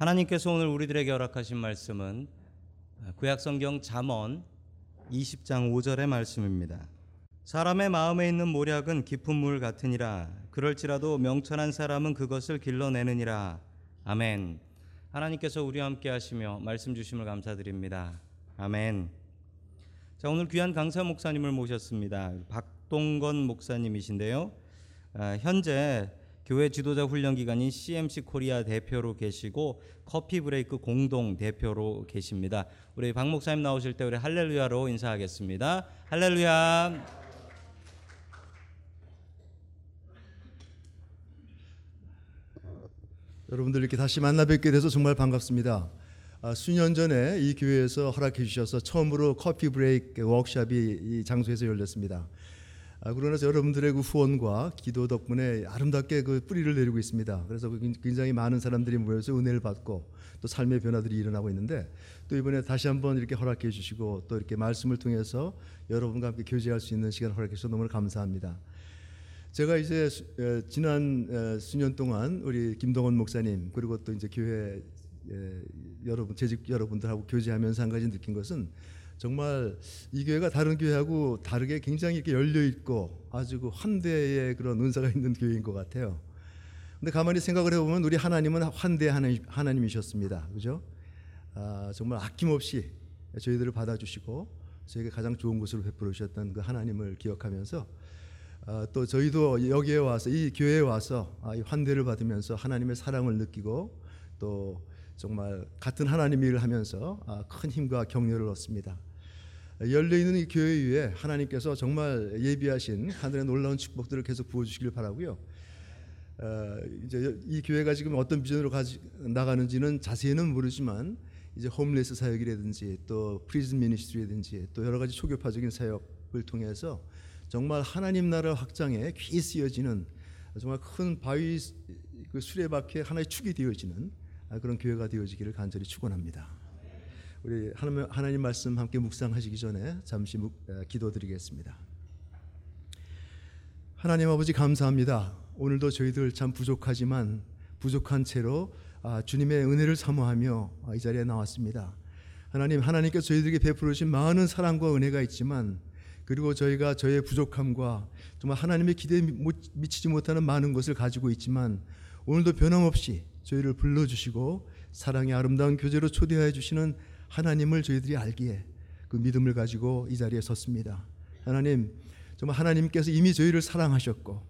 하나님께서 오늘 우리들에게 허락하신 말씀은 구약성경 잠언 20장 5절의 말씀입니다. 사람의 마음에 있는 모략은 깊은 물 같으니라 그럴지라도 명철한 사람은 그것을 길러내느니라 아멘. 하나님께서 우리와 함께 하시며 말씀 주심을 감사드립니다. 아멘. 자, 오늘 귀한 강사 목사님을 모셨습니다. 박동건 목사님이신데요. 아, 현재 교회 지도자 훈련 기관인 CMC 코리아 대표로 계시고 커피 브레이크 공동 대표로 계십니다. 우리 박 목사님 나오실 때 우리 할렐루야로 인사하겠습니다. 할렐루야. 여러분들 이렇게 다시 만나 뵙게 돼서 정말 반갑습니다. 아, 수년 전에 이 교회에서 허락해 주셔서 처음으로 커피 브레이크 워크샵이 이 장소에서 열렸습니다. 아, 그러나서 여러분들의 그 후원과 기도 덕분에 아름답게 그 뿌리를 내리고 있습니다. 그래서 그 굉장히 많은 사람들이 모여서 은혜를 받고 또 삶의 변화들이 일어나고 있는데 또 이번에 다시 한번 이렇게 허락해 주시고 또 이렇게 말씀을 통해서 여러분과 함께 교제할 수 있는 시간 허락해 주셔서 너무 감사합니다. 제가 이제 지난 에, 수년 동안 우리 김동원 목사님 그리고 또 이제 교회 에, 여러분 재직 여러분들하고 교제하면서 한 가지 느낀 것은 정말 이 교회가 다른 교회하고 다르게 굉장히 이렇게 열려 있고 아주 그 환대의 그런 은사가 있는 교회인 것 같아요. 근데 가만히 생각을 해보면 우리 하나님은 환대 하나님, 하나님이셨습니다. 그죠? 아, 정말 아낌없이 저희들을 받아주시고 저에게 가장 좋은 것으로 베풀어 주셨던 그 하나님을 기억하면서 아, 또 저희도 여기에 와서 이 교회에 와서 아, 이 환대를 받으면서 하나님의 사랑을 느끼고 또 정말 같은 하나님 일을 하면서 아, 큰 힘과 격려를 얻습니다. 열려 있는 이 교회 위에 하나님께서 정말 예비하신 하늘의 놀라운 축복들을 계속 부어 주시길 바라고요. 어, 이제 이 교회가 지금 어떤 비전으로 가지, 나가는지는 자세히는 모르지만 이제 homeless 사역이라든지 또 prison ministry라든지 또 여러 가지 초교파적인 사역을 통해서 정말 하나님 나라 확장에 귀히 쓰여지는 정말 큰 바위 그 수레바퀴 하나의 축이 되어지는 그런 교회가 되어지기를 간절히 축원합니다. 우리 하나님, 하나님 말씀 함께 묵상하시기 전에 잠시 묵, 기도드리겠습니다. 하나님 아버지 감사합니다. 오늘도 저희들 참 부족하지만 부족한 채로 아, 주님의 은혜를 사모하며 아, 이 자리에 나왔습니다. 하나님 하나님께서 저희들에게 베풀어 주신 많은 사랑과 은혜가 있지만 그리고 저희가 저의 부족함과 정말 하나님의 기대에 미치지 못하는 많은 것을 가지고 있지만 오늘도 변함없이 저희를 불러주시고 사랑의 아름다운 교제로 초대하여 주시는 하나님을 저희들이 알기에 그 믿음을 가지고 이 자리에 섰습니다. 하나님, 정말 하나님께서 이미 저희를 사랑하셨고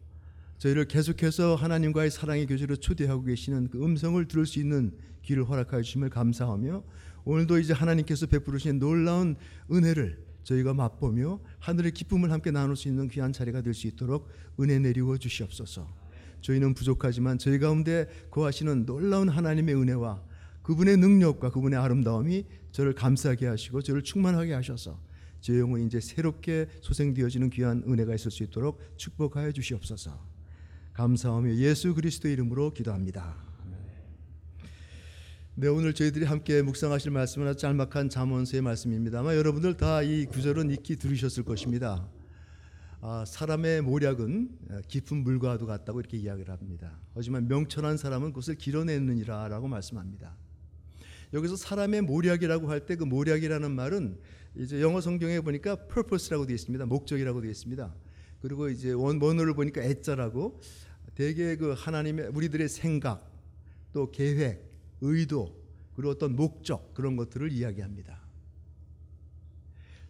저희를 계속해서 하나님과의 사랑의 교제로 초대하고 계시는 그 음성을 들을 수 있는 귀를 허락하여 주심을 감사하며 오늘도 이제 하나님께서 베푸르신 놀라운 은혜를 저희가 맛보며 하늘의 기쁨을 함께 나눌 수 있는 귀한 자리가 될 수 있도록 은혜 내리워 주시옵소서. 저희는 부족하지만 저희 가운데 거하시는 놀라운 하나님의 은혜와 그분의 능력과 그분의 아름다움이 저를 감싸게 하시고 저를 충만하게 하셔서 제 영혼이 이제 새롭게 소생되어지는 귀한 은혜가 있을 수 있도록 축복하여 주시옵소서. 감사하며 예수 그리스도 이름으로 기도합니다. 네, 오늘 저희들이 함께 묵상하실 말씀은 짤막한 잠언서의 말씀입니다. 아마 여러분들 다 이 구절은 익히 들으셨을 것입니다. 아, 사람의 모략은 깊은 물과도 같다고 이렇게 이야기를 합니다. 하지만 명철한 사람은 그것을 길어내느니라라고 말씀합니다. 여기서 사람의 모략이라고 할 때 그 모략이라는 말은 이제 영어 성경에 보니까 purpose라고 되어 있습니다. 목적이라고 되어 있습니다. 그리고 이제 원, 원어를 보니까 애자라고 대개 그 하나님의 우리들의 생각 또 계획, 의도 그리고 어떤 목적 그런 것들을 이야기합니다.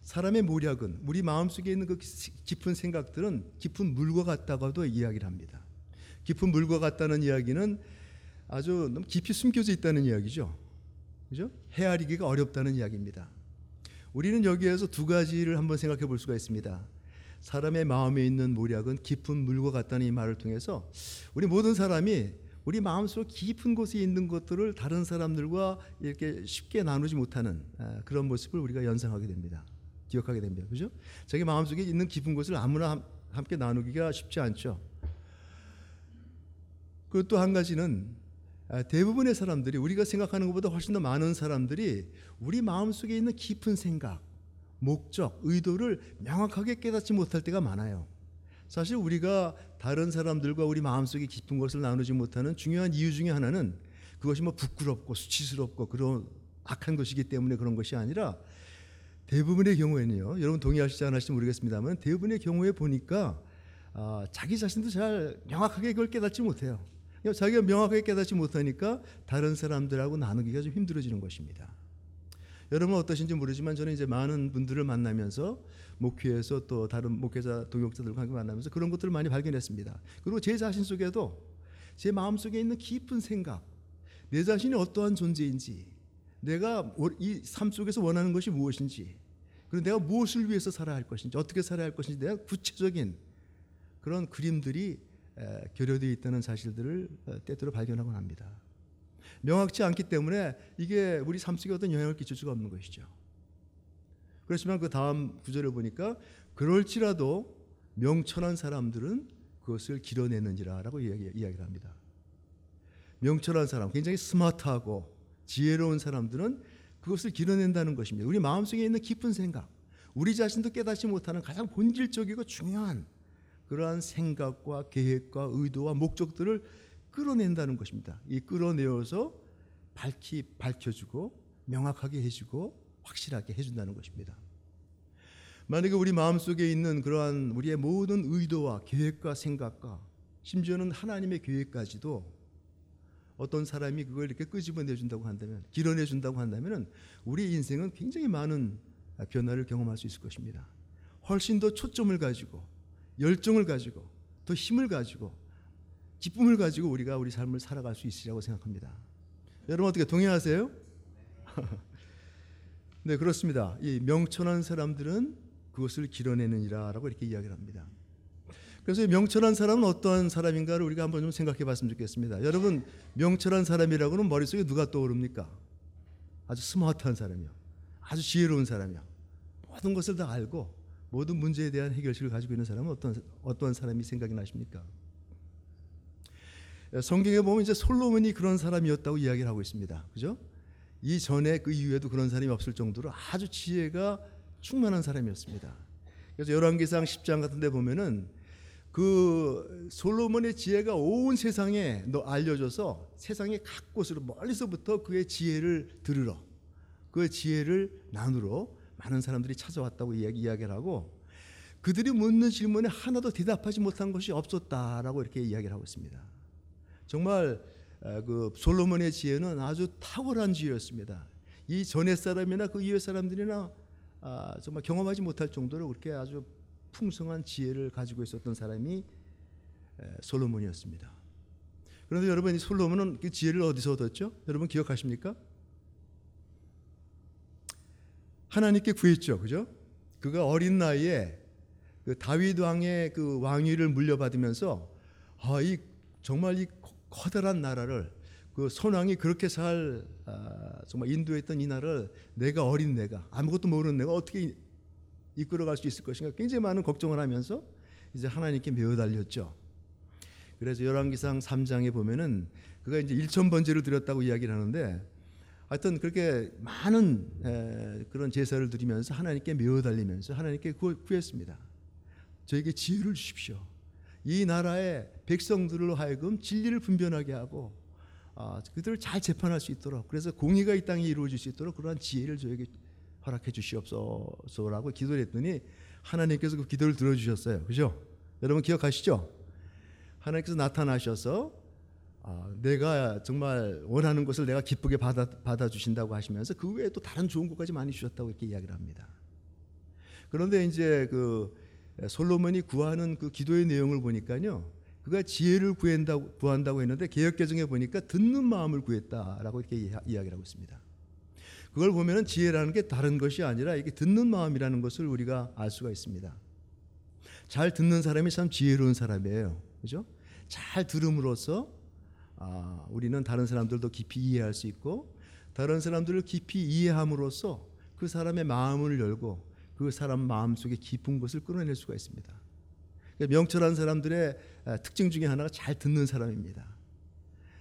사람의 모략은 우리 마음속에 있는 그 깊은 생각들은 깊은 물과 같다고도 이야기를 합니다. 깊은 물과 같다는 이야기는 아주 너무 깊이 숨겨져 있다는 이야기죠. 그죠? 헤아리기가 어렵다는 이야기입니다. 우리는 여기에서 두 가지를 한번 생각해 볼 수가 있습니다. 사람의 마음에 있는 모략은 깊은 물과 같다는 이 말을 통해서 우리 모든 사람이 우리 마음속 깊은 곳에 있는 것들을 다른 사람들과 이렇게 쉽게 나누지 못하는 아, 그런 모습을 우리가 연상하게 됩니다. 기억하게 됩니다. 그죠? 자기 마음속에 있는 깊은 곳을 아무나 함께 나누기가 쉽지 않죠. 그리고 또 한 가지는 아, 대부분의 사람들이 우리가 생각하는 것보다 훨씬 더 많은 사람들이 우리 마음속에 있는 깊은 생각, 목적, 의도를 명확하게 깨닫지 못할 때가 많아요. 사실 우리가 다른 사람들과 우리 마음속에 깊은 것을 나누지 못하는 중요한 이유 중에 하나는 그것이 뭐 부끄럽고 수치스럽고 그런 악한 것이기 때문에 그런 것이 아니라 대부분의 경우에는요. 여러분 동의하시지 않으실지 모르겠습니다만 대부분의 경우에 보니까 아, 자기 자신도 잘 명확하게 그걸 깨닫지 못해요. 자기가 명확하게 깨닫지 못하니까 다른 사람들하고 나누기가 좀 힘들어지는 것입니다. 여러분 어떠신지 모르지만 저는 이제 많은 분들을 만나면서 목회에서 또 다른 목회자 동역자들과 함께 만나면서 그런 것들을 많이 발견했습니다. 그리고 제 자신 속에도 제 마음 속에 있는 깊은 생각, 내 자신이 어떠한 존재인지, 내가 이 삶 속에서 원하는 것이 무엇인지, 그리고 내가 무엇을 위해서 살아야 할 것인지, 어떻게 살아야 할 것인지, 내가 구체적인 그런 그림들이 결여되어 있다는 사실들을 어, 때때로 발견하곤 합니다. 명확치 않기 때문에 이게 우리 삶 속에 어떤 영향을 끼칠 수가 없는 것이죠. 그렇지만 그 다음 구절을 보니까 그럴지라도 명철한 사람들은 그것을 길어내는지라라고 이야기, 이야기를 합니다. 명철한 사람, 굉장히 스마트하고 지혜로운 사람들은 그것을 길어낸다는 것입니다. 우리 마음속에 있는 깊은 생각, 우리 자신도 깨닫지 못하는 가장 본질적이고 중요한 그러한 생각과 계획과 의도와 목적들을 끌어낸다는 것입니다. 이 끌어내어서 밝히 밝혀주고 명확하게 해주고 확실하게 해준다는 것입니다. 만약에 우리 마음속에 있는 그러한 우리의 모든 의도와 계획과 생각과 심지어는 하나님의 계획까지도 어떤 사람이 그걸 이렇게 끄집어내 준다고 한다면 길어내 준다고 한다면 우리 인생은 굉장히 많은 변화를 경험할 수 있을 것입니다. 훨씬 더 초점을 가지고 열정을 가지고 더 힘을 가지고 기쁨을 가지고 우리가 우리 삶을 살아갈 수 있으리라고 생각합니다. 여러분 어떻게 동의하세요? 네 그렇습니다. 이 명철한 사람들은 그것을 길어내느니라라고 이렇게 이야기를 합니다. 그래서 명철한 사람은 어떠한 사람인가를 우리가 한번 좀 생각해 봤으면 좋겠습니다. 여러분 명철한 사람이라고는 머릿속에 누가 떠오릅니까? 아주 스마트한 사람이요. 아주 지혜로운 사람이요. 모든 것을 다 알고 모든 문제에 대한 해결책을 가지고 있는 사람은 어떤 어떤 사람이 생각이 나십니까? 성경에 보면 이제 솔로몬이 그런 사람이었다고 이야기를 하고 있습니다. 그죠? 이 전에 그 이후에도 그런 사람이 없을 정도로 아주 지혜가 충만한 사람이었습니다. 그래서 열왕기상 10장 같은 데 보면은 그 솔로몬의 지혜가 온 세상에 너 알려져서 세상의 각 곳으로 멀리서부터 그의 지혜를 들으러 그의 지혜를 나누러 많은 사람들이 찾아왔다고 이야기, 이야기를 하고 그들이 묻는 질문에 하나도 대답하지 못한 것이 없었다라고 이렇게 이야기를 하고 있습니다. 정말 그 솔로몬의 지혜는 아주 탁월한 지혜였습니다. 이 전의 사람이나 그 이후 사람들이나 아, 정말 경험하지 못할 정도로 그렇게 아주 풍성한 지혜를 가지고 있었던 사람이 솔로몬이었습니다. 그런데 여러분 이 솔로몬은 그 지혜를 어디서 얻었죠? 여러분 기억하십니까? 하나님께 구했죠, 그죠? 그가 어린 나이에 그 다윗 왕의 그 왕위를 물려받으면서 아, 이 정말 이 커다란 나라를 그 선왕이 그렇게 잘 아, 정말 인도했던 이 나라를 내가 어린 내가 아무것도 모르는 내가 어떻게 이끌어갈 수 있을 것인가 굉장히 많은 걱정을 하면서 이제 하나님께 매어 달렸죠. 그래서 열왕기상 3장에 보면은 그가 이제 1천 번제를 드렸다고 이야기를 하는데 하여튼 그렇게 많은 에, 그런 제사를 드리면서 하나님께 매어 달리면서 하나님께 구했습니다. 저에게 지혜를 주십시오. 이 나라의 백성들로 하여금 진리를 분별하게 하고 아, 그들을 잘 재판할 수 있도록 그래서 공의가 이 땅에 이루어질 수 있도록 그러한 지혜를 저에게 허락해 주시옵소서라고 기도를 했더니 하나님께서 그 기도를 들어주셨어요. 그죠? 여러분 기억하시죠? 하나님께서 나타나셔서 아, 내가 정말 원하는 것을 내가 기쁘게 받아, 받아 주신다고 하시면서 그 외에 또 다른 좋은 것까지 많이 주셨다고 이렇게 이야기를 합니다. 그런데 이제 그 솔로몬이 구하는 그 기도의 내용을 보니까요. 그가 지혜를 구한다고, 구한다고 했는데 개혁개정에 보니까 듣는 마음을 구했다라고 이렇게 이야기를 하고 있습니다. 그걸 보면은 지혜라는 게 다른 것이 아니라 이게 듣는 마음이라는 것을 우리가 알 수가 있습니다. 잘 듣는 사람이 참 지혜로운 사람이에요. 그죠? 잘 들음으로써 아, 우리는 다른 사람들도 깊이 이해할 수 있고 다른 사람들을 깊이 이해함으로써 그 사람의 마음을 열고 그 사람 마음 속에 깊은 것을 끌어낼 수가 있습니다. 그러니까 명철한 사람들의 특징 중에 하나가 잘 듣는 사람입니다.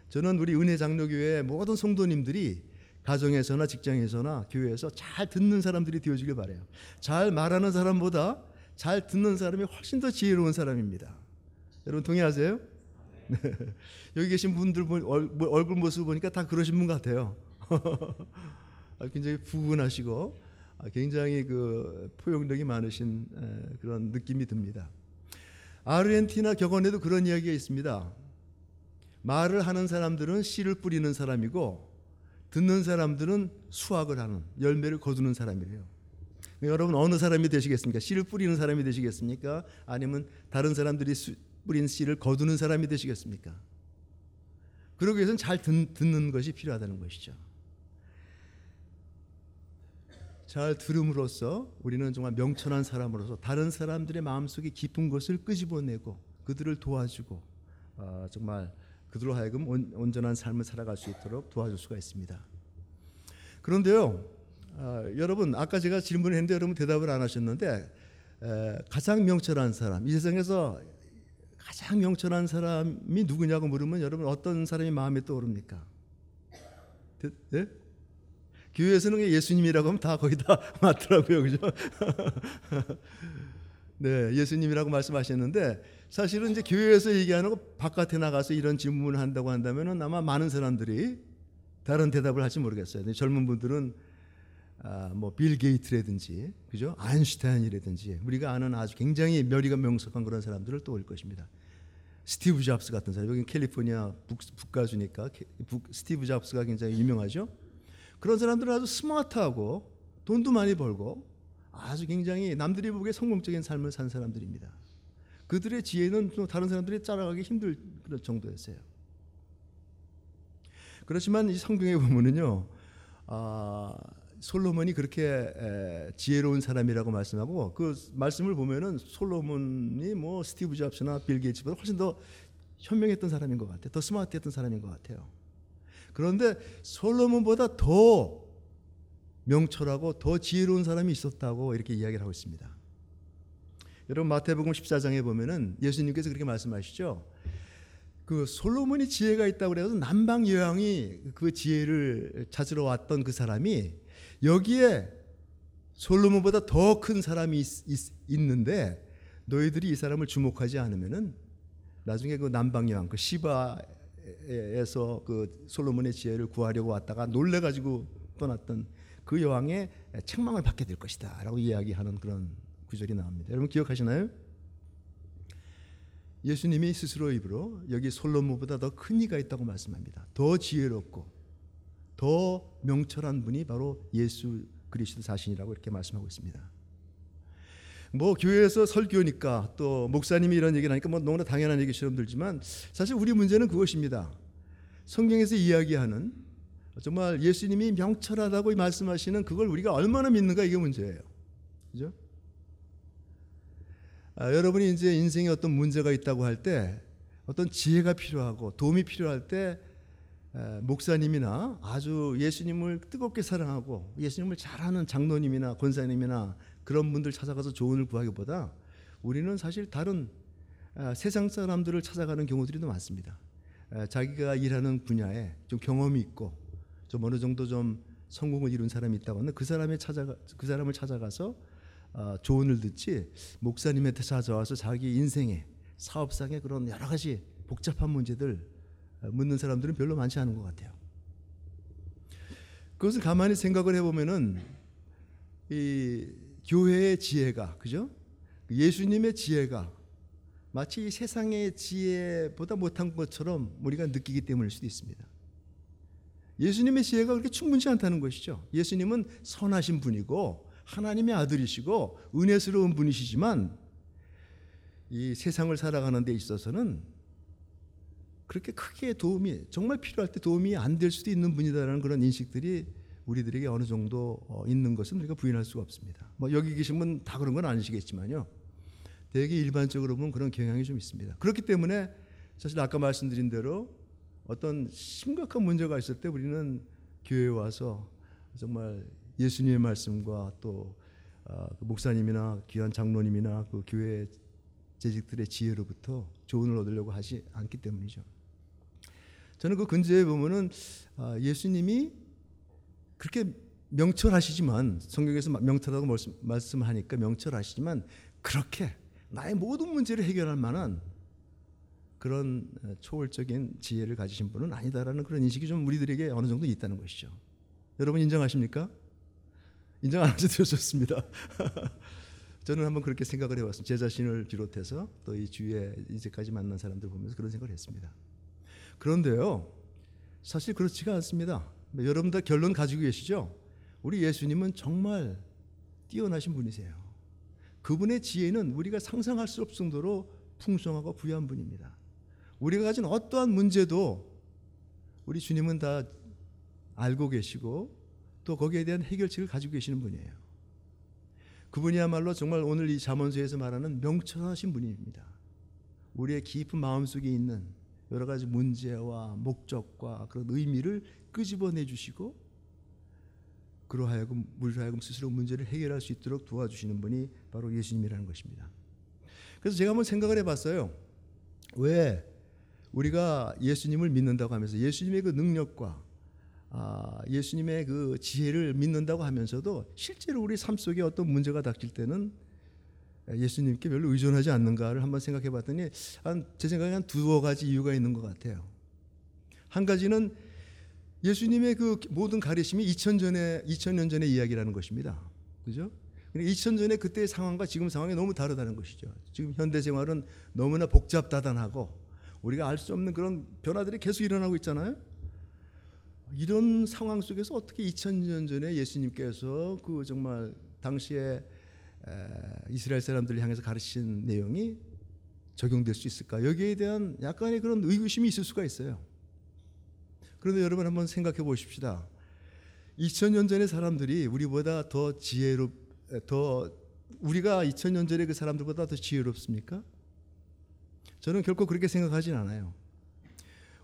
저는 우리 은혜 장로교회 모든 성도님들이 가정에서나 직장에서나 교회에서 잘 듣는 사람들이 되어지길 바래요. 잘 말하는 사람보다 잘 듣는 사람이 훨씬 더 지혜로운 사람입니다. 여러분 동의하세요? 여기 계신 분들 뭐 얼굴 모습 보니까 다 그러신 분 같아요. 아, 굉장히 부근하시고 아, 굉장히 그 포용력이 많으신 에, 그런 느낌이 듭니다. 아르헨티나 격언에도 그런 이야기가 있습니다. 말을 하는 사람들은 씨를 뿌리는 사람이고 듣는 사람들은 수확을 하는 열매를 거두는 사람이래요. 여러분 어느 사람이 되시겠습니까? 씨를 뿌리는 사람이 되시겠습니까? 아니면 다른 사람들이 수- 뿌린 씨를 거두는 사람이 되시겠습니까? 그러기 위해서는 잘 듣, 듣는 것이 필요하다는 것이죠. 잘 들음으로써 우리는 정말 명철한 사람으로서 다른 사람들의 마음속에 깊은 것을 끄집어내고 그들을 도와주고 아, 정말 그들로 하여금 온, 온전한 삶을 살아갈 수 있도록 도와줄 수가 있습니다. 그런데요, 아, 여러분 아까 제가 질문을 했는데 여러분 대답을 안 하셨는데 에, 가장 명철한 사람 이 세상에서 가장 명철한 사람이 누구냐고 물으면 여러분 어떤 사람이 마음에 떠오릅니까? 대- 네? 교회에서는 예수님이라고 하면 다 거의 다 맞더라고요, 그죠? 네, 예수님이라고 말씀하셨는데 사실은 이제 교회에서 얘기하는 거 바깥에 나가서 이런 질문을 한다고 한다면은 아마 많은 사람들이 다른 대답을 할지 모르겠어요. 젊은 분들은 아, 뭐 빌 게이트라든지 그죠? 아인슈타인이라든지 우리가 아는 아주 굉장히 머리가 명석한 그런 사람들을 떠올 것입니다. 스티브 잡스 같은 사람 여기 캘리포니아 북, 북가주니까 캐- 북, 스티브 잡스가 굉장히 유명하죠. 그런 사람들은 아주 스마트하고 돈도 많이 벌고 아주 굉장히 남들이 보기에 성공적인 삶을 산 사람들입니다. 그들의 지혜는 또 다른 사람들이 따라가기 힘들 정도였어요. 그렇지만 이 성경에 보면은요, 아, 솔로몬이 그렇게 에, 지혜로운 사람이라고 말씀하고 그 말씀을 보면은 솔로몬이 뭐 스티브 잡스나 빌 게이츠보다 훨씬 더 현명했던 사람인 것 같아요. 더 스마트했던 사람인 것 같아요. 그런데 솔로몬보다 더 명철하고 더 지혜로운 사람이 있었다고 이렇게 이야기를 하고 있습니다. 여러분 마태복음 14장에 보면은 예수님께서 그렇게 말씀하시죠. 그 솔로몬이 지혜가 있다고 그래서 남방 여왕이 그 지혜를 찾으러 왔던 그 사람이 여기에 솔로몬보다 더 큰 사람이 있, 는데 너희들이 이 사람을 주목하지 않으면은 나중에 그 남방 여왕 그 시바에서 그 솔로몬의 지혜를 구하려고 왔다가 놀래 가지고 떠났던 그 여왕의 책망을 받게 될 것이다라고 이야기하는 그런 구절이 나옵니다. 여러분 기억하시나요? 예수님이 스스로 입으로 여기 솔로몬보다 더 큰 이가 있다고 말씀합니다. 더 지혜롭고 더 명철한 분이 바로 예수 그리스도 자신이라고 이렇게 말씀하고 있습니다. 뭐 교회에서 설교니까 또 목사님이 이런 얘기를 하니까 뭐 너무나 당연한 얘기처럼 들지만 사실 우리 문제는 그것입니다. 성경에서 이야기하는 정말 예수님이 명철하다고 말씀하시는 그걸 우리가 얼마나 믿는가 이게 문제예요. 그죠? 아, 여러분이 이제 인생에 어떤 문제가 있다고 할 때 어떤 지혜가 필요하고 도움이 필요할 때 에, 목사님이나 아주 예수님을 뜨겁게 사랑하고 예수님을 잘하는 장로님이나 권사님이나 그런 분들 찾아가서 조언을 구하기보다 우리는 사실 다른 아, 세상 사람들을 찾아가는 경우들이 더 많습니다. 에, 자기가 일하는 분야에 좀 경험이 있고 좀 어느 정도 좀 성공을 이룬 사람이 있다고 하면 그 사람의 찾아가 그 사람을 찾아가서 어, 조언을 듣지 목사님한테 찾아와서 자기 인생에 사업상의 그런 여러 가지 복잡한 문제들 어, 묻는 사람들은 별로 많지 않은 것 같아요. 그것을 가만히 생각을 해보면은 이 교회의 지혜가 그죠? 예수님의 지혜가 마치 이 세상의 지혜보다 못한 것처럼 우리가 느끼기 때문일 수도 있습니다. 예수님의 지혜가 그렇게 충분치 않다는 것이죠. 예수님은 선하신 분이고 하나님의 아들이시고 은혜스러운 분이시지만 이 세상을 살아가는 데 있어서는 그렇게 크게 도움이 정말 필요할 때 도움이 안 될 수도 있는 분이다라는 그런 인식들이 우리들에게 어느 정도 어, 있는 것은 우리가 부인할 수가 없습니다. 뭐 여기 계신 분 다 그런 건 아니시겠지만요. 되게 일반적으로 보면 그런 경향이 좀 있습니다. 그렇기 때문에 사실 아까 말씀드린 대로 어떤 심각한 문제가 있을 때 우리는 교회에 와서 정말 예수님의 말씀과 또 아, 그 목사님이나 귀한 장로님이나 그 교회 재직들의 지혜로부터 조언을 얻으려고 하지 않기 때문이죠. 저는 그 근저에 보면은 아, 예수님이 그렇게 명철하시지만 성경에서 명철하다고 말씀, 말씀하니까 명철하시지만 그렇게 나의 모든 문제를 해결할 만한 그런 어, 초월적인 지혜를 가지신 분은 아니다라는 그런 인식이 좀 우리들에게 어느 정도 있다는 것이죠. 여러분 인정하십니까? 인정 안 하셔도 좋습니다. 저는 한번 그렇게 생각을 해봤습니다. 제 자신을 비롯해서 또 이 주위에 이제까지 만난 사람들 보면서 그런 생각을 했습니다. 그런데요, 사실 그렇지가 않습니다. 여러분 다 결론 가지고 계시죠? 우리 예수님은 정말 뛰어나신 분이세요. 그분의 지혜는 우리가 상상할 수 없을 정도로 풍성하고 부유한 분입니다. 우리가 가진 어떠한 문제도 우리 주님은 다 알고 계시고 또 거기에 대한 해결책을 가지고 계시는 분이에요. 그분이야말로 정말 오늘 이 잠언서에서 말하는 명철하신 분입니다. 우리의 깊은 마음속에 있는 여러 가지 문제와 목적과 그런 의미를 끄집어내 주시고 그러하여금 우리로 하여금 스스로 문제를 해결할 수 있도록 도와주시는 분이 바로 예수님이라는 것입니다. 그래서 제가 한번 생각을 해봤어요. 왜 우리가 예수님을 믿는다고 하면서 예수님의 그 능력과 아, 예수님의 그 지혜를 믿는다고 하면서도 실제로 우리 삶 속에 어떤 문제가 닥칠 때는 예수님께 별로 의존하지 않는가를 한번 생각해 봤더니 한 제 생각에 한 두어 가지 이유가 있는 것 같아요. 한 가지는 예수님의 그 모든 가르침이 2000 전에 2000년 전의 이야기라는 것입니다. 그죠? 2000 전에 그때의 상황과 지금 상황이 너무 다르다는 것이죠. 지금 현대 생활은 너무나 복잡다단하고 우리가 알 수 없는 그런 변화들이 계속 일어나고 있잖아요. 이런 상황 속에서 어떻게 2000년 전에 예수님께서 그 정말 당시에 이스라엘 사람들을 향해서 가르친 내용이 적용될 수 있을까? 여기에 대한 약간의 그런 의구심이 있을 수가 있어요. 그런데 여러분 한번 생각해 보십시다. 2000년 전의 사람들이 우리보다 더 지혜롭, 더 우리가 2000년 전의 그 사람들보다 더 지혜롭습니까? 저는 결코 그렇게 생각하진 않아요.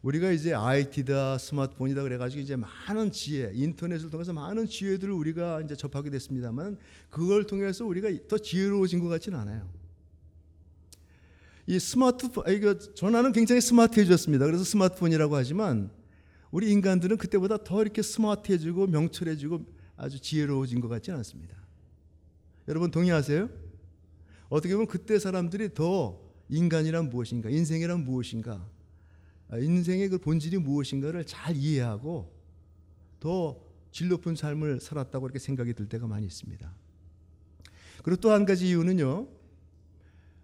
우리가 이제 IT다 스마트폰이다 그래가지고 이제 많은 지혜, 인터넷을 통해서 많은 지혜들을 우리가 이제 접하게 됐습니다만 그걸 통해서 우리가 더 지혜로워진 것 같지는 않아요. 이 스마트폰, 이거 전화는 굉장히 스마트해졌습니다. 그래서 스마트폰이라고 하지만 우리 인간들은 그때보다 더 이렇게 스마트해지고 명철해지고 아주 지혜로워진 것 같지는 않습니다. 여러분 동의하세요? 어떻게 보면 그때 사람들이 더 인간이란 무엇인가, 인생이란 무엇인가, 아, 인생의 그 본질이 무엇인가를 잘 이해하고 더 질 높은 삶을 살았다고 이렇게 생각이 들 때가 많이 있습니다. 그리고 또 한 가지 이유는요.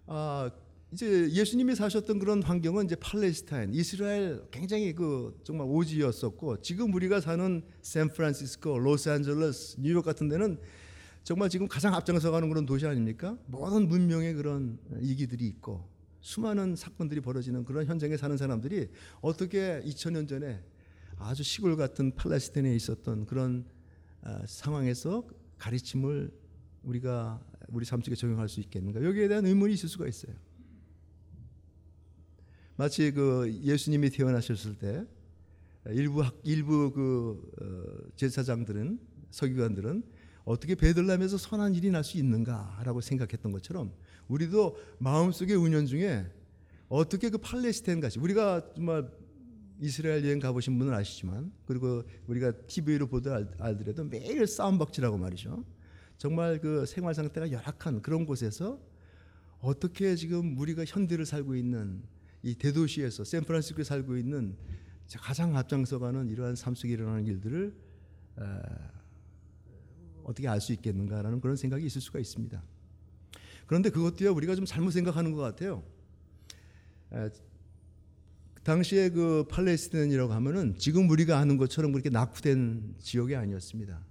아, 이제 예수님이 사셨던 그런 환경은 이제 팔레스타인, 이스라엘 굉장히 그 정말 오지였었고 지금 우리가 사는 샌프란시스코, 로스앤젤레스, 뉴욕 같은 데는 정말 지금 가장 앞장서 가는 그런 도시 아닙니까? 모든 문명의 그런 이기들이 있고 수많은 사건들이 벌어지는 그런 현장에 사는 사람들이 어떻게 2000년 전에 아주 시골 같은 팔레스타인에 있었던 그런 상황에서 가르침을 우리가 우리 삶 속에 적용할 수 있겠는가? 여기에 대한 의문이 있을 수가 있어요. 마치 그 예수님이 태어나셨을 때 일부 학, 일부 그 어, 제사장들은 서기관들은 어떻게 베들레헴에서 선한 일이 날 수 있는가라고 생각했던 것처럼 우리도 마음속의 운연 중에 어떻게 그 팔레스타인 같이 우리가 정말 이스라엘 여행 가보신 분은 아시지만 그리고 우리가 TV로 보다 알더라도 매일 싸움박질하고 말이죠. 정말 그 생활 상태가 열악한 그런 곳에서 어떻게 지금 우리가 현대를 살고 있는 이 대도시에서 샌프란시스코에 살고 있는 가장 앞장서가는 이러한 삶 속에 일어나는 일들을 어떻게 알 수 있겠는가라는 그런 생각이 있을 수가 있습니다. 그런데 그것도요 우리가 좀 잘못 생각하는 것 같아요. 에, 당시에 그 팔레스타인이라고 하면은 지금 우리가 아는 것처럼 그렇게 낙후된 지역이 아니었습니다.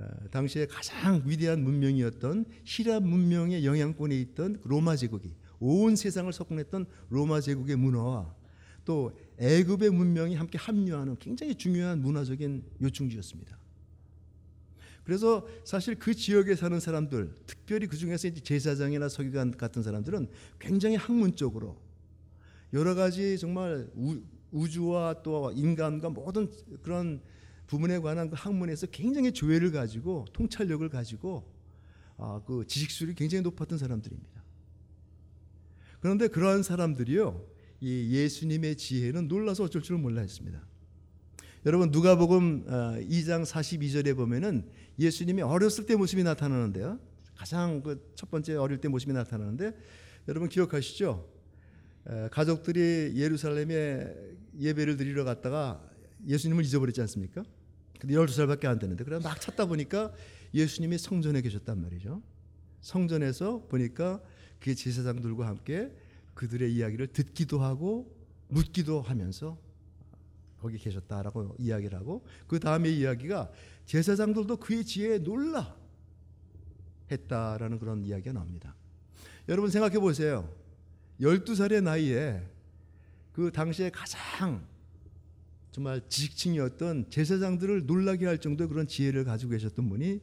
에, 당시에 가장 위대한 문명이었던 히랍 문명의 영향권에 있던 로마 제국이 온 세상을 석권했던 로마 제국의 문화와 또 애굽의 문명이 함께 합류하는 굉장히 중요한 문화적인 요충지였습니다. 그래서 사실 그 지역에 사는 사람들, 특별히 그 중에서 이제 제사장이나 서기관 같은 사람들은 굉장히 학문적으로 여러 가지 정말 우 주와 또 인간과 모든 그런 부분에 관한 그 학문에서 굉장히 조예를 가지고 통찰력을 가지고 아, 그 지식술이 굉장히 높았던 사람들입니다. 그런데 그러한 사람들이요, 이 예수님의 지혜는 놀라서 어쩔 줄 몰라 했습니다. 여러분 누가복음 2장 어, 42절에 보면은 예수님이 어렸을 때 모습이 나타나는데요. 가장 그 첫 번째 어릴 때 모습이 나타나는데 여러분 기억하시죠? 에, 가족들이 예루살렘에 예배를 드리러 갔다가 예수님을 잊어버렸지 않습니까? 근데 12살밖에 안 되는데 그래 막 찾다 보니까 예수님이 성전에 계셨단 말이죠. 성전에서 보니까 그 제사장들과 함께 그들의 이야기를 듣기도 하고 묻기도 하면서 거기 계셨다라고 이야기를 하고 그 다음에 이야기가 제사장들도 그의 지혜에 놀라 했다라는 그런 이야기가 나옵니다. 여러분 생각해 보세요. 12살의 나이에 그 당시에 가장 정말 지식층이었던 제사장들을 놀라게 할 정도의 그런 지혜를 가지고 계셨던 분이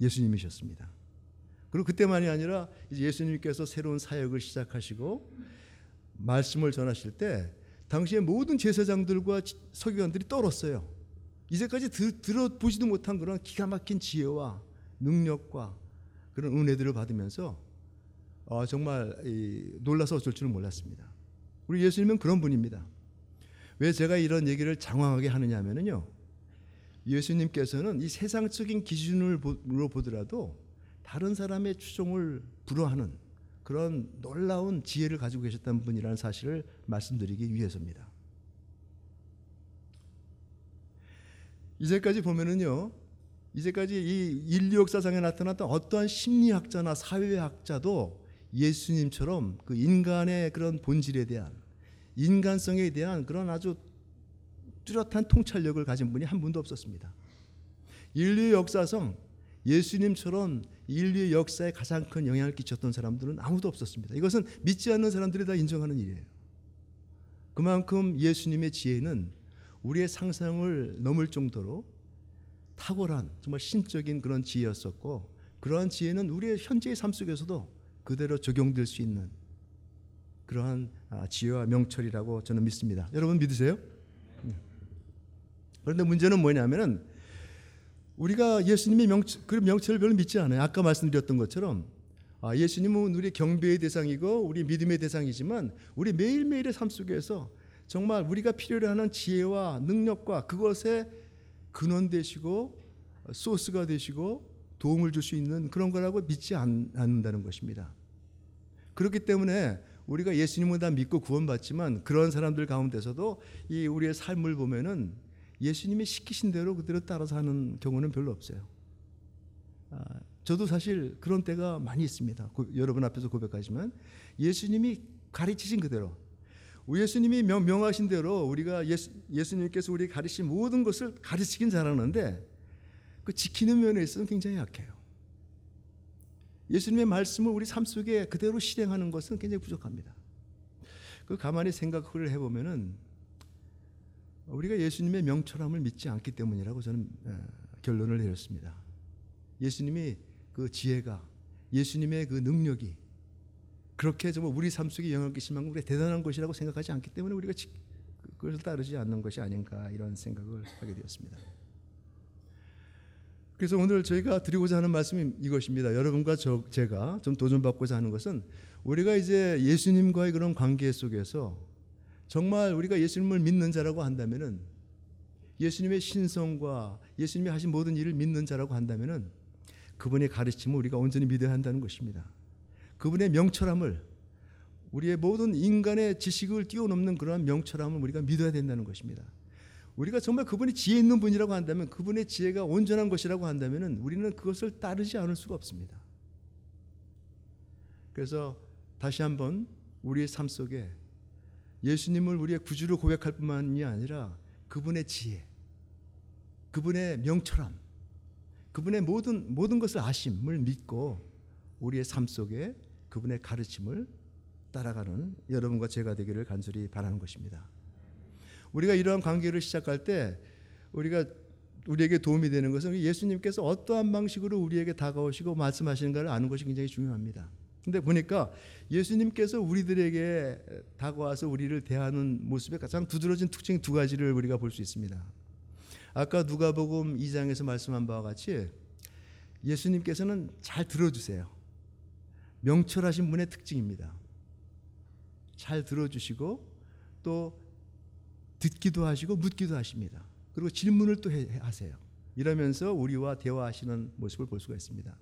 예수님이셨습니다. 그리고 그때만이 아니라 예수님께서 새로운 사역을 시작하시고 말씀을 전하실 때 당시에 모든 제사장들과 서기관들이 떨었어요. 이제까지 들, 들어보지도 못한 그런 기가 막힌 지혜와 능력과 그런 은혜들을 받으면서 어, 정말 이, 놀라서 어쩔 줄은 몰랐습니다. 우리 예수님은 그런 분입니다. 왜 제가 이런 얘기를 장황하게 하느냐면요. 예수님께서는 이 세상적인 기준으로 보더라도 다른 사람의 추종을 불허하는 그런 놀라운 지혜를 가지고 계셨던 분이라는 사실을 말씀드리기 위해서입니다. 이제까지 보면은요, 이제까지 이 인류 역사상에 나타났던 어떠한 심리학자나 사회학자도 예수님처럼 그 인간의 그런 본질에 대한 인간성에 대한 그런 아주 뚜렷한 통찰력을 가진 분이 한 분도 없었습니다. 인류 역사상 예수님처럼 인류의 역사에 가장 큰 영향을 끼쳤던 사람들은 아무도 없었습니다. 이것은 믿지 않는 사람들이 다 인정하는 일이에요. 그만큼 예수님의 지혜는 우리의 상상을 넘을 정도로 탁월한 정말 신적인 그런 지혜였었고 그러한 지혜는 우리의 현재의 삶 속에서도 그대로 적용될 수 있는 그러한 아, 지혜와 명철이라고 저는 믿습니다. 여러분 믿으세요? 네. 그런데 문제는 뭐냐면은 우리가 예수님의 명철, 그 명철을 별로 믿지 않아요. 아까 말씀드렸던 것처럼 아, 예수님은 우리 경배의 대상이고 우리 믿음의 대상이지만 우리 매일매일의 삶 속에서 정말 우리가 필요로 하는 지혜와 능력과 그것에 근원 되시고 소스가 되시고 도움을 줄 수 있는 그런 거라고 믿지 않, 않는다는 것입니다. 그렇기 때문에 우리가 예수님을 다 믿고 구원받지만 그런 사람들 가운데서도 이 우리의 삶을 보면은 예수님이 시키신 대로 그대로 따라서 하는 경우는 별로 없어요. 아, 저도 사실 그런 때가 많이 있습니다. 고, 여러분 앞에서 고백하지만 예수님이 가르치신 그대로 예수님이 명, 명하신 대로 우리가 예수, 예수님께서 우리 가르친 모든 것을 가르치긴 잘하는데 그 지키는 면에 있어서는 굉장히 약해요. 예수님의 말씀을 우리 삶 속에 그대로 실행하는 것은 굉장히 부족합니다. 그 가만히 생각을 해보면은 우리가 예수님의 명철함을 믿지 않기 때문이라고 저는 결론을 내렸습니다. 예수님이 그 지혜가 예수님의 그 능력이 그렇게 정말 우리 삶 속에 영향을 끼칠 만큼 대단한 것이라고 생각하지 않기 때문에 우리가 그것을 따르지 않는 것이 아닌가 이런 생각을 하게 되었습니다. 그래서 오늘 저희가 드리고자 하는 말씀이 이것입니다. 여러분과 저, 제가 좀 도전받고자 하는 것은 우리가 이제 예수님과의 그런 관계 속에서 정말 우리가 예수님을 믿는 자라고 한다면은 예수님의 신성과 예수님이 하신 모든 일을 믿는 자라고 한다면은 그분의 가르침을 우리가 온전히 믿어야 한다는 것입니다. 그분의 명철함을 우리의 모든 인간의 지식을 뛰어넘는 그러한 명철함을 우리가 믿어야 된다는 것입니다. 우리가 정말 그분이 지혜 있는 분이라고 한다면 그분의 지혜가 온전한 것이라고 한다면 우리는 그것을 따르지 않을 수가 없습니다. 그래서 다시 한번 우리의 삶 속에 예수님을 우리의 구주로 고백할 뿐만이 아니라 그분의 지혜, 그분의 명철함, 그분의 모든 모든 것을 아심을 믿고 우리의 삶 속에 그분의 가르침을 따라가는 여러분과 제가 되기를 간절히 바라는 것입니다. 우리가 이러한 관계를 시작할 때 우리가 우리에게 도움이 되는 것은 예수님께서 어떠한 방식으로 우리에게 다가오시고 말씀하시는가를 아는 것이 굉장히 중요합니다. 근데 보니까 예수님께서 우리들에게 다가와서 우리를 대하는 모습의 가장 두드러진 특징 두 가지를 우리가 볼 수 있습니다. 아까 누가복음 2장에서 말씀한 바와 같이 예수님께서는 잘 들어주세요. 명철하신 분의 특징입니다. 잘 들어주시고 또 듣기도 하시고 묻기도 하십니다. 그리고 질문을 또 하세요. 이러면서 우리와 대화하시는 모습을 볼 수가 있습니다.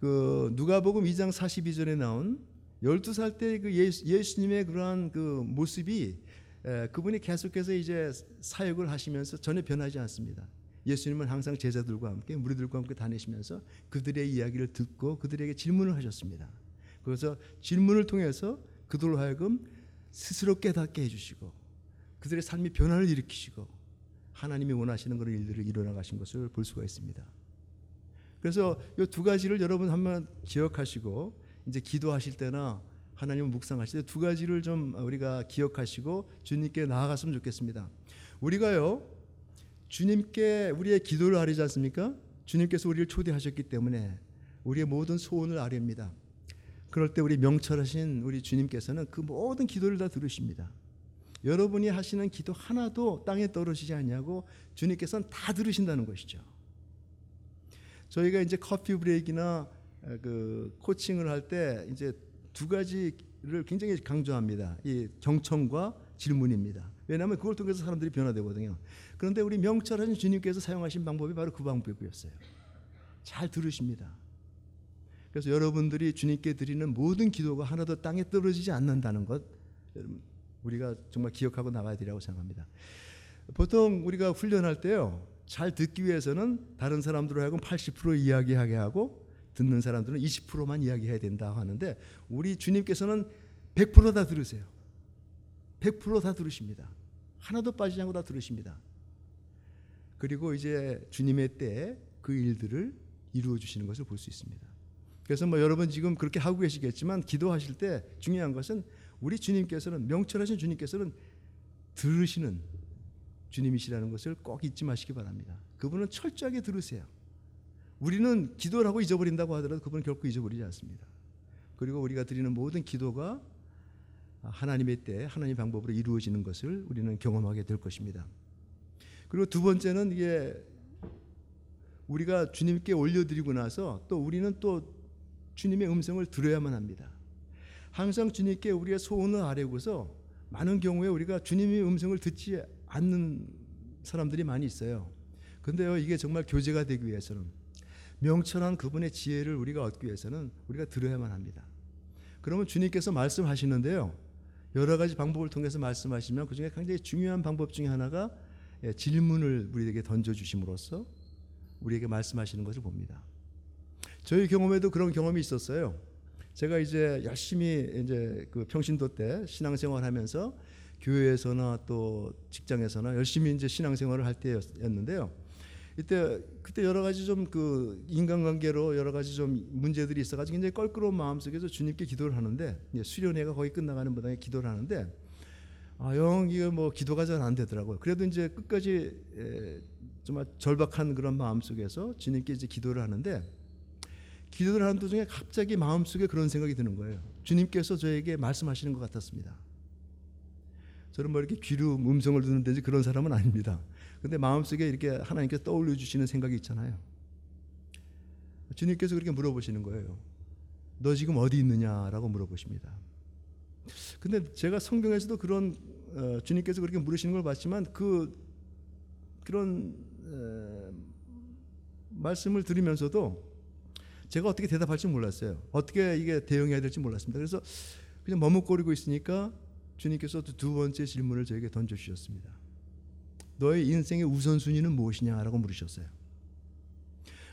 그 누가복음 2장 42절에 나온 12살 때 그 예수, 예수님의 그러한 그 모습이 에, 그분이 계속해서 이제 사역을 하시면서 전혀 변하지 않습니다. 예수님은 항상 제자들과 함께 무리들과 함께 다니시면서 그들의 이야기를 듣고 그들에게 질문을 하셨습니다. 그래서 질문을 통해서 그들로 하여금 스스로 깨닫게 해주시고 그들의 삶이 변화를 일으키시고 하나님이 원하시는 그런 일들을 이뤄나가신 것을 볼 수가 있습니다. 그래서 이 두 가지를 여러분 한번 기억하시고 이제 기도하실 때나 하나님을 묵상하실 때 두 가지를 좀 우리가 기억하시고 주님께 나아갔으면 좋겠습니다. 우리가요 주님께 우리의 기도를 아뢰지 않습니까? 주님께서 우리를 초대하셨기 때문에 우리의 모든 소원을 아뢰입니다. 그럴 때 우리 명철하신 우리 주님께서는 그 모든 기도를 다 들으십니다. 여러분이 하시는 기도 하나도 땅에 떨어지지 않냐고 주님께서는 다 들으신다는 것이죠. 저희가 이제 커피 브레이크나 그 코칭을 할 때 이제 두 가지를 굉장히 강조합니다. 이 경청과 질문입니다. 왜냐하면 그걸 통해서 사람들이 변화되거든요. 그런데 우리 명철하신 주님께서 사용하신 방법이 바로 그 방법이었어요. 잘 들으십니다. 그래서 여러분들이 주님께 드리는 모든 기도가 하나도 땅에 떨어지지 않는다는 것 우리가 정말 기억하고 나가야 되라고 생각합니다. 보통 우리가 훈련할 때요. 잘 듣기 위해서는 다른 사람들로 하여금 80% 이야기하게 하고 듣는 사람들은 20%만 이야기해야 된다 하는데 우리 주님께서는 100%다 들으세요. 100%다 들으십니다. 하나도 빠지지 않고 다 들으십니다. 그리고 이제 주님의 때에 그 일들을 이루어 주시는 것을 볼 수 있습니다. 그래서 뭐 여러분 지금 그렇게 하고 계시겠지만 기도하실 때 중요한 것은 우리 주님께서는 명철하신 주님께서는 들으시는 주님이시라는 것을 꼭 잊지 마시기 바랍니다. 그분은 철저하게 들으세요. 우리는 기도를 하고 잊어버린다고 하더라도 그분은 결코 잊어버리지 않습니다. 그리고 우리가 드리는 모든 기도가 하나님의 때 하나님 방법으로 이루어지는 것을 우리는 경험하게 될 것입니다. 그리고 두 번째는 이게 우리가 주님께 올려드리고 나서 또 우리는 또 주님의 음성을 들어야만 합니다. 항상 주님께 우리의 소원을 아뢰고서 많은 경우에 우리가 주님의 음성을 듣지 않는 사람들이 많이 있어요. 근데요, 이게 정말 교제가 되기 위해서는 명철한 그분의 지혜를 우리가 얻기 위해서는 우리가 들어야만 합니다. 그러면 주님께서 말씀하시는데요. 여러 가지 방법을 통해서 말씀하시면 그중에 굉장히 중요한 방법 중에 하나가 예, 질문을 우리에게 던져 주심으로써 우리에게 말씀하시는 것을 봅니다. 저희 경험에도 그런 경험이 있었어요. 제가 이제 열심히 이제 그 평신도 때 신앙생활하면서 교회에서나 또 직장에서나 열심히 이제 신앙생활을 할 때였는데요. 이때 그때 여러 가지 좀 그 인간관계로 여러 가지 좀 문제들이 있어가지고 굉장히 껄끄러운 마음 속에서 주님께 기도를 하는데 수련회가 거의 끝나가는 무당에 기도를 하는데 아영 이거 뭐 기도가 잘 안 되더라고요. 그래도 이제 끝까지 에, 절박한 그런 마음 속에서 주님께 이제 기도를 하는데 기도를 하는 도중에 갑자기 마음 속에 그런 생각이 드는 거예요. 주님께서 저에게 말씀하시는 것 같았습니다. 저는 뭐 이렇게 귀로 음성을 듣는데 그런 사람은 아닙니다. 근데 마음속에 이렇게 하나님께서 떠올려 주시는 생각이 있잖아요. 주님께서 그렇게 물어보시는 거예요. 너 지금 어디 있느냐라고 물어보십니다. 근데 제가 성경에서도 그런 어, 주님께서 그렇게 물으시는 걸 봤지만 그 그런 어, 말씀을 들으면서도 제가 어떻게 대답할지 몰랐어요. 어떻게 이게 대응해야 될지 몰랐습니다. 그래서 그냥 머뭇거리고 있으니까 주님께서 두 번째 질문을 저에게 던져주셨습니다. 너의 인생의 우선순위는 무엇이냐라고 물으셨어요.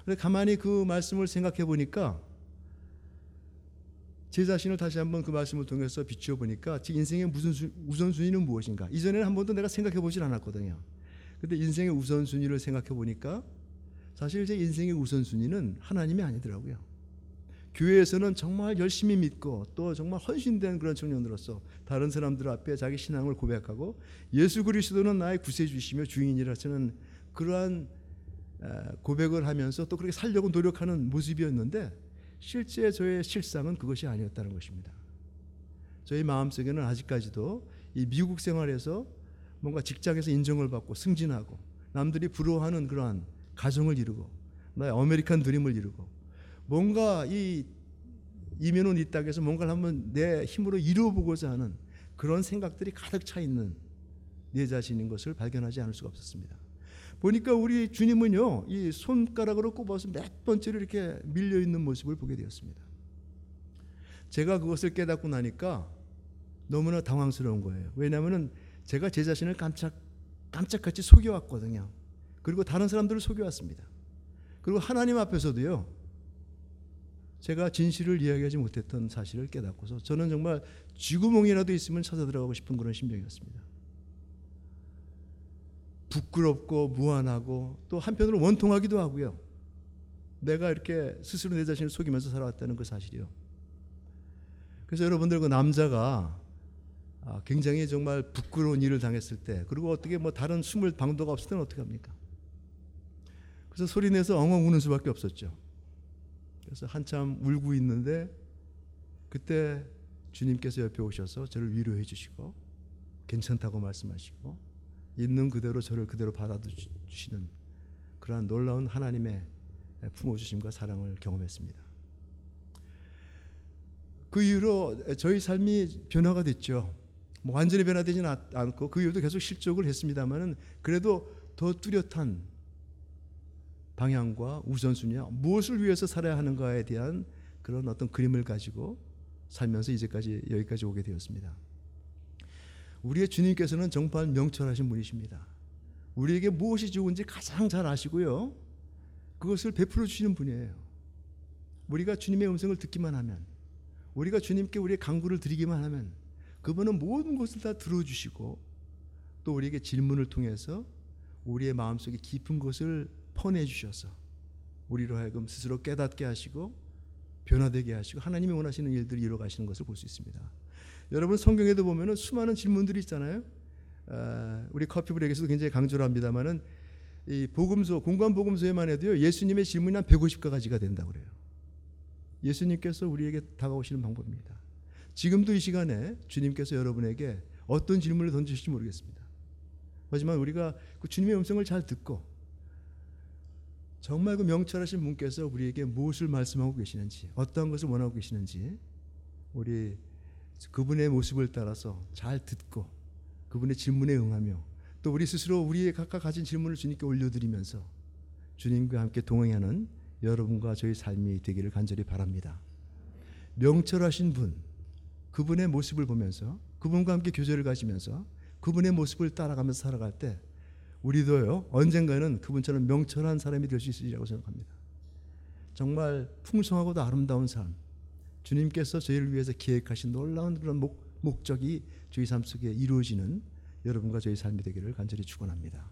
그래 가만히 그 말씀을 생각해 보니까 제 자신을 다시 한번 그 말씀을 통해서 비추어 보니까 제 인생의 무슨 우선순위는 무엇인가? 이전에는 한 번도 내가 생각해 보질 않았거든요. 근데 인생의 우선순위를 생각해 보니까 사실 제 인생의 우선순위는 하나님이 아니더라고요. 교회에서는 정말 열심히 믿고 또 정말 헌신된 그런 청년으로서 다른 사람들 앞에 자기 신앙을 고백하고 예수 그리스도는 나의 구세주시며 주인이라 저는 그러한 고백을 하면서 또 그렇게 살려고 노력하는 모습이었는데 실제 저의 실상은 그것이 아니었다는 것입니다. 저희 마음속에는 아직까지도 이 미국 생활에서 뭔가 직장에서 인정을 받고 승진하고 남들이 부러워하는 그러한 가정을 이루고 나의 아메리칸 드림을 이루고 뭔가 이 이면은 이 땅에서 뭔가를 한번 내 힘으로 이루어보고자 하는 그런 생각들이 가득 차 있는 내 자신인 것을 발견하지 않을 수가 없었습니다. 보니까 우리 주님은요, 이 손가락으로 꼽아서 몇 번째로 이렇게 밀려 있는 모습을 보게 되었습니다. 제가 그것을 깨닫고 나니까 너무나 당황스러운 거예요. 왜냐하면은 제가 제 자신을 깜짝 깜짝같이 속여왔거든요. 그리고 다른 사람들을 속여왔습니다. 그리고 하나님 앞에서도요. 제가 진실을 이야기하지 못했던 사실을 깨닫고서 저는 정말 쥐구멍이라도 있으면 찾아 들어가고 싶은 그런 심정이었습니다. 부끄럽고 무안하고 또 한편으로 원통하기도 하고요. 내가 이렇게 스스로 내 자신을 속이면서 살아왔다는 그 사실이요. 그래서 여러분들 그 남자가 아, 굉장히 정말 부끄러운 일을 당했을 때 그리고 어떻게 뭐 다른 숨을 방도가 없을 때는 어떻게 합니까? 그래서 소리 내서 엉엉 우는 수밖에 없었죠. 그래서 한참 울고 있는데 그때 주님께서 옆에 오셔서 저를 위로해 주시고 괜찮다고 말씀하시고 있는 그대로 저를 그대로 받아주시는 그러한 놀라운 하나님의 품어주심과 사랑을 경험했습니다. 그 이후로 저희 삶이 변화가 됐죠. 뭐 완전히 변화되지는 않고 그 이후도 계속 실족을 했습니다만은 그래도 더 뚜렷한 방향과 우선순위와 무엇을 위해서 살아야 하는가에 대한 그런 어떤 그림을 가지고 살면서 이제까지 여기까지 오게 되었습니다. 우리의 주님께서는 정말 명철하신 분이십니다. 우리에게 무엇이 좋은지 가장 잘 아시고요. 그것을 베풀어 주시는 분이에요. 우리가 주님의 음성을 듣기만 하면, 우리가 주님께 우리의 강구를 드리기만 하면, 그분은 모든 것을 다 들어주시고, 또 우리에게 질문을 통해서 우리의 마음속에 깊은 것을 퍼내 주셔서 우리로 하여금 스스로 깨닫게 하시고 변화되게 하시고 하나님이 원하시는 일들을 이루어 가시는 것을 볼 수 있습니다. 여러분 성경에도 보면은 수많은 질문들이 있잖아요. 아, 우리 커피 브레이크에서도 굉장히 강조를 합니다만은 이 복음서 공관 복음서에만 해도요 예수님의 질문이 한 150가지가 된다고 그래요. 예수님께서 우리에게 다가오시는 방법입니다. 지금도 이 시간에 주님께서 여러분에게 어떤 질문을 던지실지 모르겠습니다. 하지만 우리가 그 주님의 음성을 잘 듣고 정말 그 명철하신 분께서 우리에게 무엇을 말씀하고 계시는지 어떠한 것을 원하고 계시는지 우리 그분의 모습을 따라서 잘 듣고 그분의 질문에 응하며 또 우리 스스로 우리의 각각 가진 질문을 주님께 올려드리면서 주님과 함께 동행하는 여러분과 저희 삶이 되기를 간절히 바랍니다. 명철하신 분, 그분의 모습을 보면서 그분과 함께 교제를 가지면서 그분의 모습을 따라가면서 살아갈 때 우리도요 언젠가는 그분처럼 명철한 사람이 될 수 있으리라고 생각합니다. 정말 풍성하고도 아름다운 삶, 주님께서 저희를 위해서 기획하신 놀라운 그런 목, 목적이 저희 삶 속에 이루어지는 여러분과 저희 삶이 되기를 간절히 축원합니다.